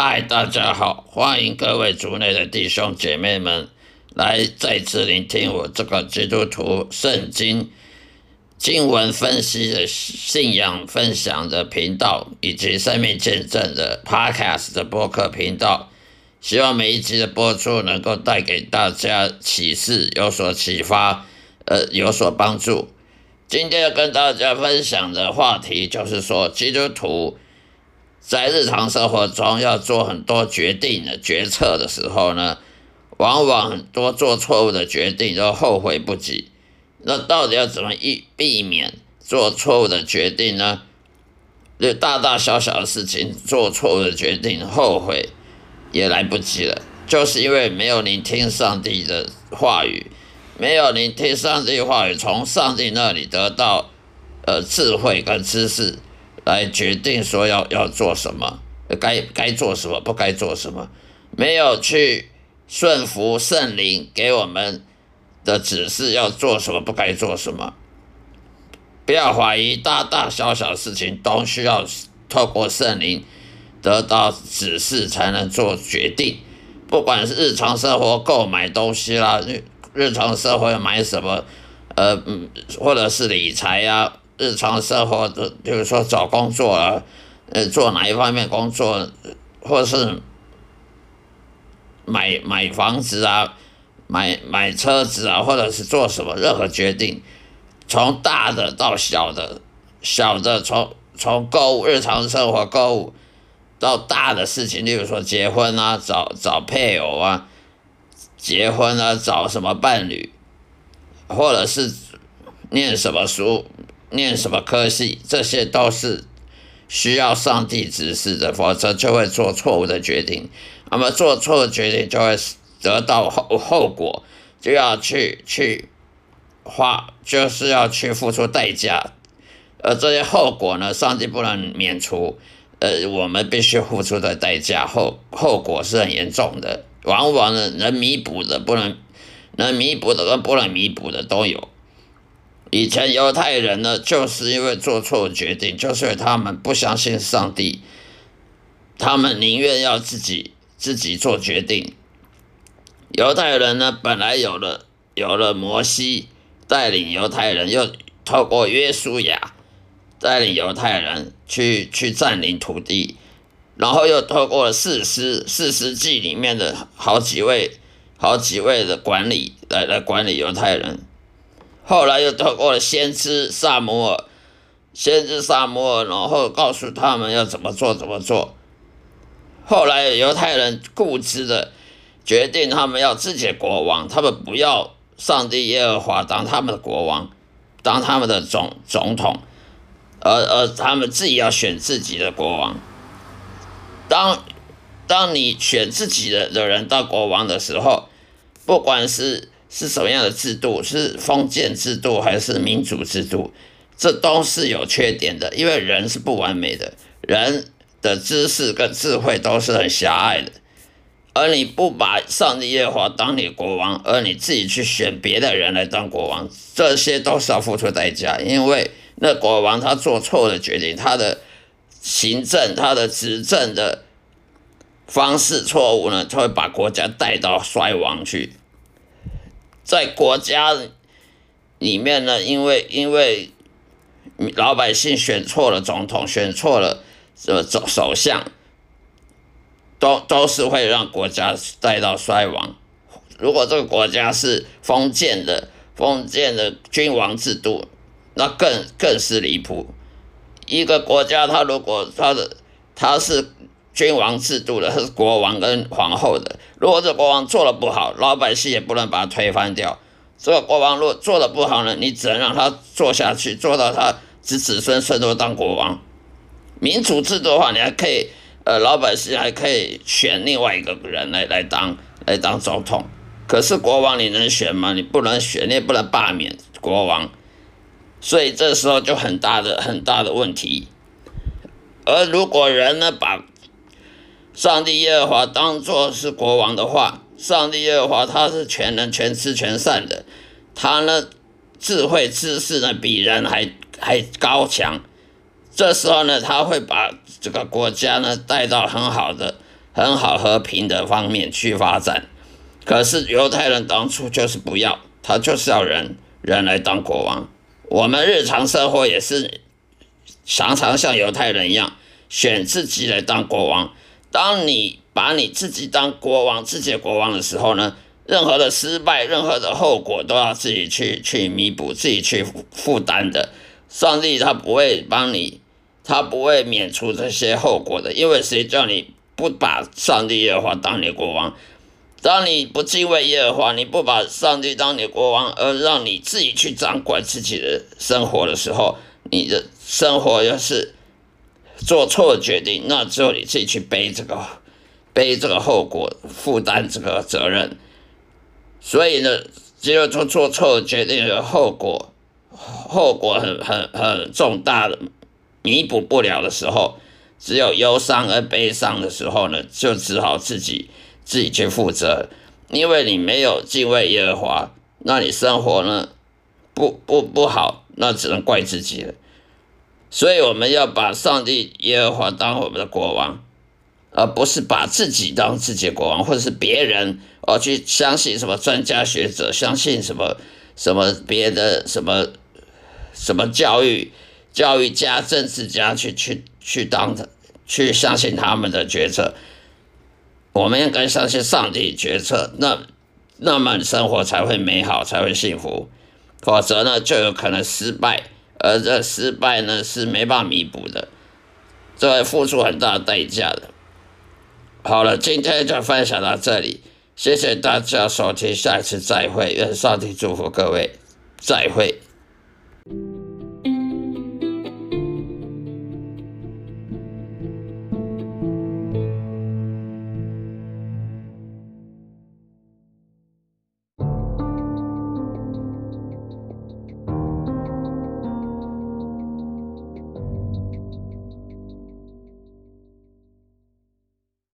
嗨，大家好，欢迎各位族内的弟兄姐妹们来再次聆听我这个基督徒圣经经文分析的信仰分享的频道，以及生命见证的 Podcast 的播客频道。希望每一集的播出能够带给大家启示，有所启发，呃，有所帮助。今天要跟大家分享的话题就是说，基督徒在日常生活中要做很多决定的决策的时候呢，往往很多做错误的决定都后悔不及。那到底要怎么避避免做错误的决定呢？就大大小小的事情做错误的决定，后悔。也来不及了，就是因为没有聆听上帝的话语，没有聆听上帝话语，从上帝那里得到呃智慧跟知识，来决定说要要做什么，该该做什么，不该做什么，没有去顺服圣灵给我们的指示，要做什么，不该做什么，不要怀疑，大大小小事情都需要透过圣灵。得到指示才能做决定，不管是日常生活购买东西啦，日日常生活买什么，呃，或者是理财呀，日常生活的，比如说找工作啊，呃，做哪一方面工作，或是买买房子啊，买买车子啊，或者是做什么任何决定，从大的到小的，小的从从购物日常生活购物。到大的事情，例如说结婚啊，找找配偶啊，结婚啊，找什么伴侣，或者是念什么书，念什么科系，这些都是需要上帝指示的，否则就会做错误的决定。那么做错的决定就会得到后后果，就要去去花，就是要去付出代价，而这些后果呢，上帝不能免除。呃，我们必须付出的代价后后果是很严重的，往往呢能弥补的不能，能弥补的跟不能弥补的都有。以前犹太人呢，就是因为做错决定，就是他们不相信上帝，他们宁愿要自己自己做决定。犹太人呢，本来有了有了摩西带领犹太人，又透过约书亚。带领犹太人去去占领土地，然后又透过了士师四师记里面的好几位好几位的管理来来管理犹太人，后来又透过了先知撒摩尔，先知撒摩尔，然后告诉他们要怎么做怎么做。后来犹太人固执的决定，他们要自己的国王，他们不要上帝耶和华当他们的国王，当他们的总总统。而而他们自己要选自己的国王。当当你选自己的的人当国王的时候，不管是是什么样的制度，是封建制度还是民主制度，这都是有缺点的，因为人是不完美的，人的知识跟智慧都是很狭隘的。而你不把上帝耶和华当你国王，而你自己去选别的人来当国王，这些都是要付出代价，因为。那国王他做错了决定，他的行政、他的执政的方式错误呢，他会把国家带到衰亡去。在国家里面呢，因为因为老百姓选错了总统，选错了这首首相，都都是会让国家带到衰亡。如果这个国家是封建的、封建的君王制度。那更更是离谱，一个国家，他如果他的他是君王制度的，是 国王跟皇后的，如果这国王做的不好，老百姓也不能把他推翻掉。这个国王如果做的不好呢，你只能让他做下去，做到他子子孙孙都当国王。民主制度的话，你还可以，呃，老百姓还可以选另外一个人来来当来当总统。可是国王你能选吗？你不能选，你也不能罢免国王。所以这时候就很大的很大的问题，而如果人呢，把上帝耶和华当作是国王的话，上帝耶和华他是全能全知全善的，他呢智慧知识呢比人还还高强，这时候呢他会把这个国家呢带到很好的很好和平的方面去发展。可是犹太人当初就是不要，他就是要人人来当国王。我们日常生活也是常常像犹太人一样，选自己来当国王。当你把你自己当国王、自己的国王的时候呢，任何的失败、任何的后果都要自己去去弥补、自己去负担的。上帝他不会帮你，他不会免除这些后果的，因为谁叫你不把上帝耶和华当你的国王？当你不敬畏耶和华，你不把上帝当你的国王，而让你自己去掌管自己的生活的时候，你的生活要是做错决定，那只有你自己去背这个背这个后果，负担这个责任。所以呢，只有做做错决定的后果，后果很很很重大的，弥补不了的时候，只有忧伤而悲伤的时候呢，就只好自己自己去负责，因为你没有敬畏耶和华，那你生活呢不不不好，那只能怪自己了。所以我们要把上帝耶和华当我们的国王。而不是把自己当自己的国王，或者是别人而去相信什么专家学者，相信什么什么别的什么什么教育教育家、政治家去去去当的，去相信他们的决策。我们应该相信上帝决策，那那么生活才会美好，才会幸福。否则呢，就有可能失败，而这失败呢是没办法弥补的，这会付出很大的代价的。好了，今天就分享到这里，谢谢大家收听，下一次再会，愿上帝祝福各位，再会。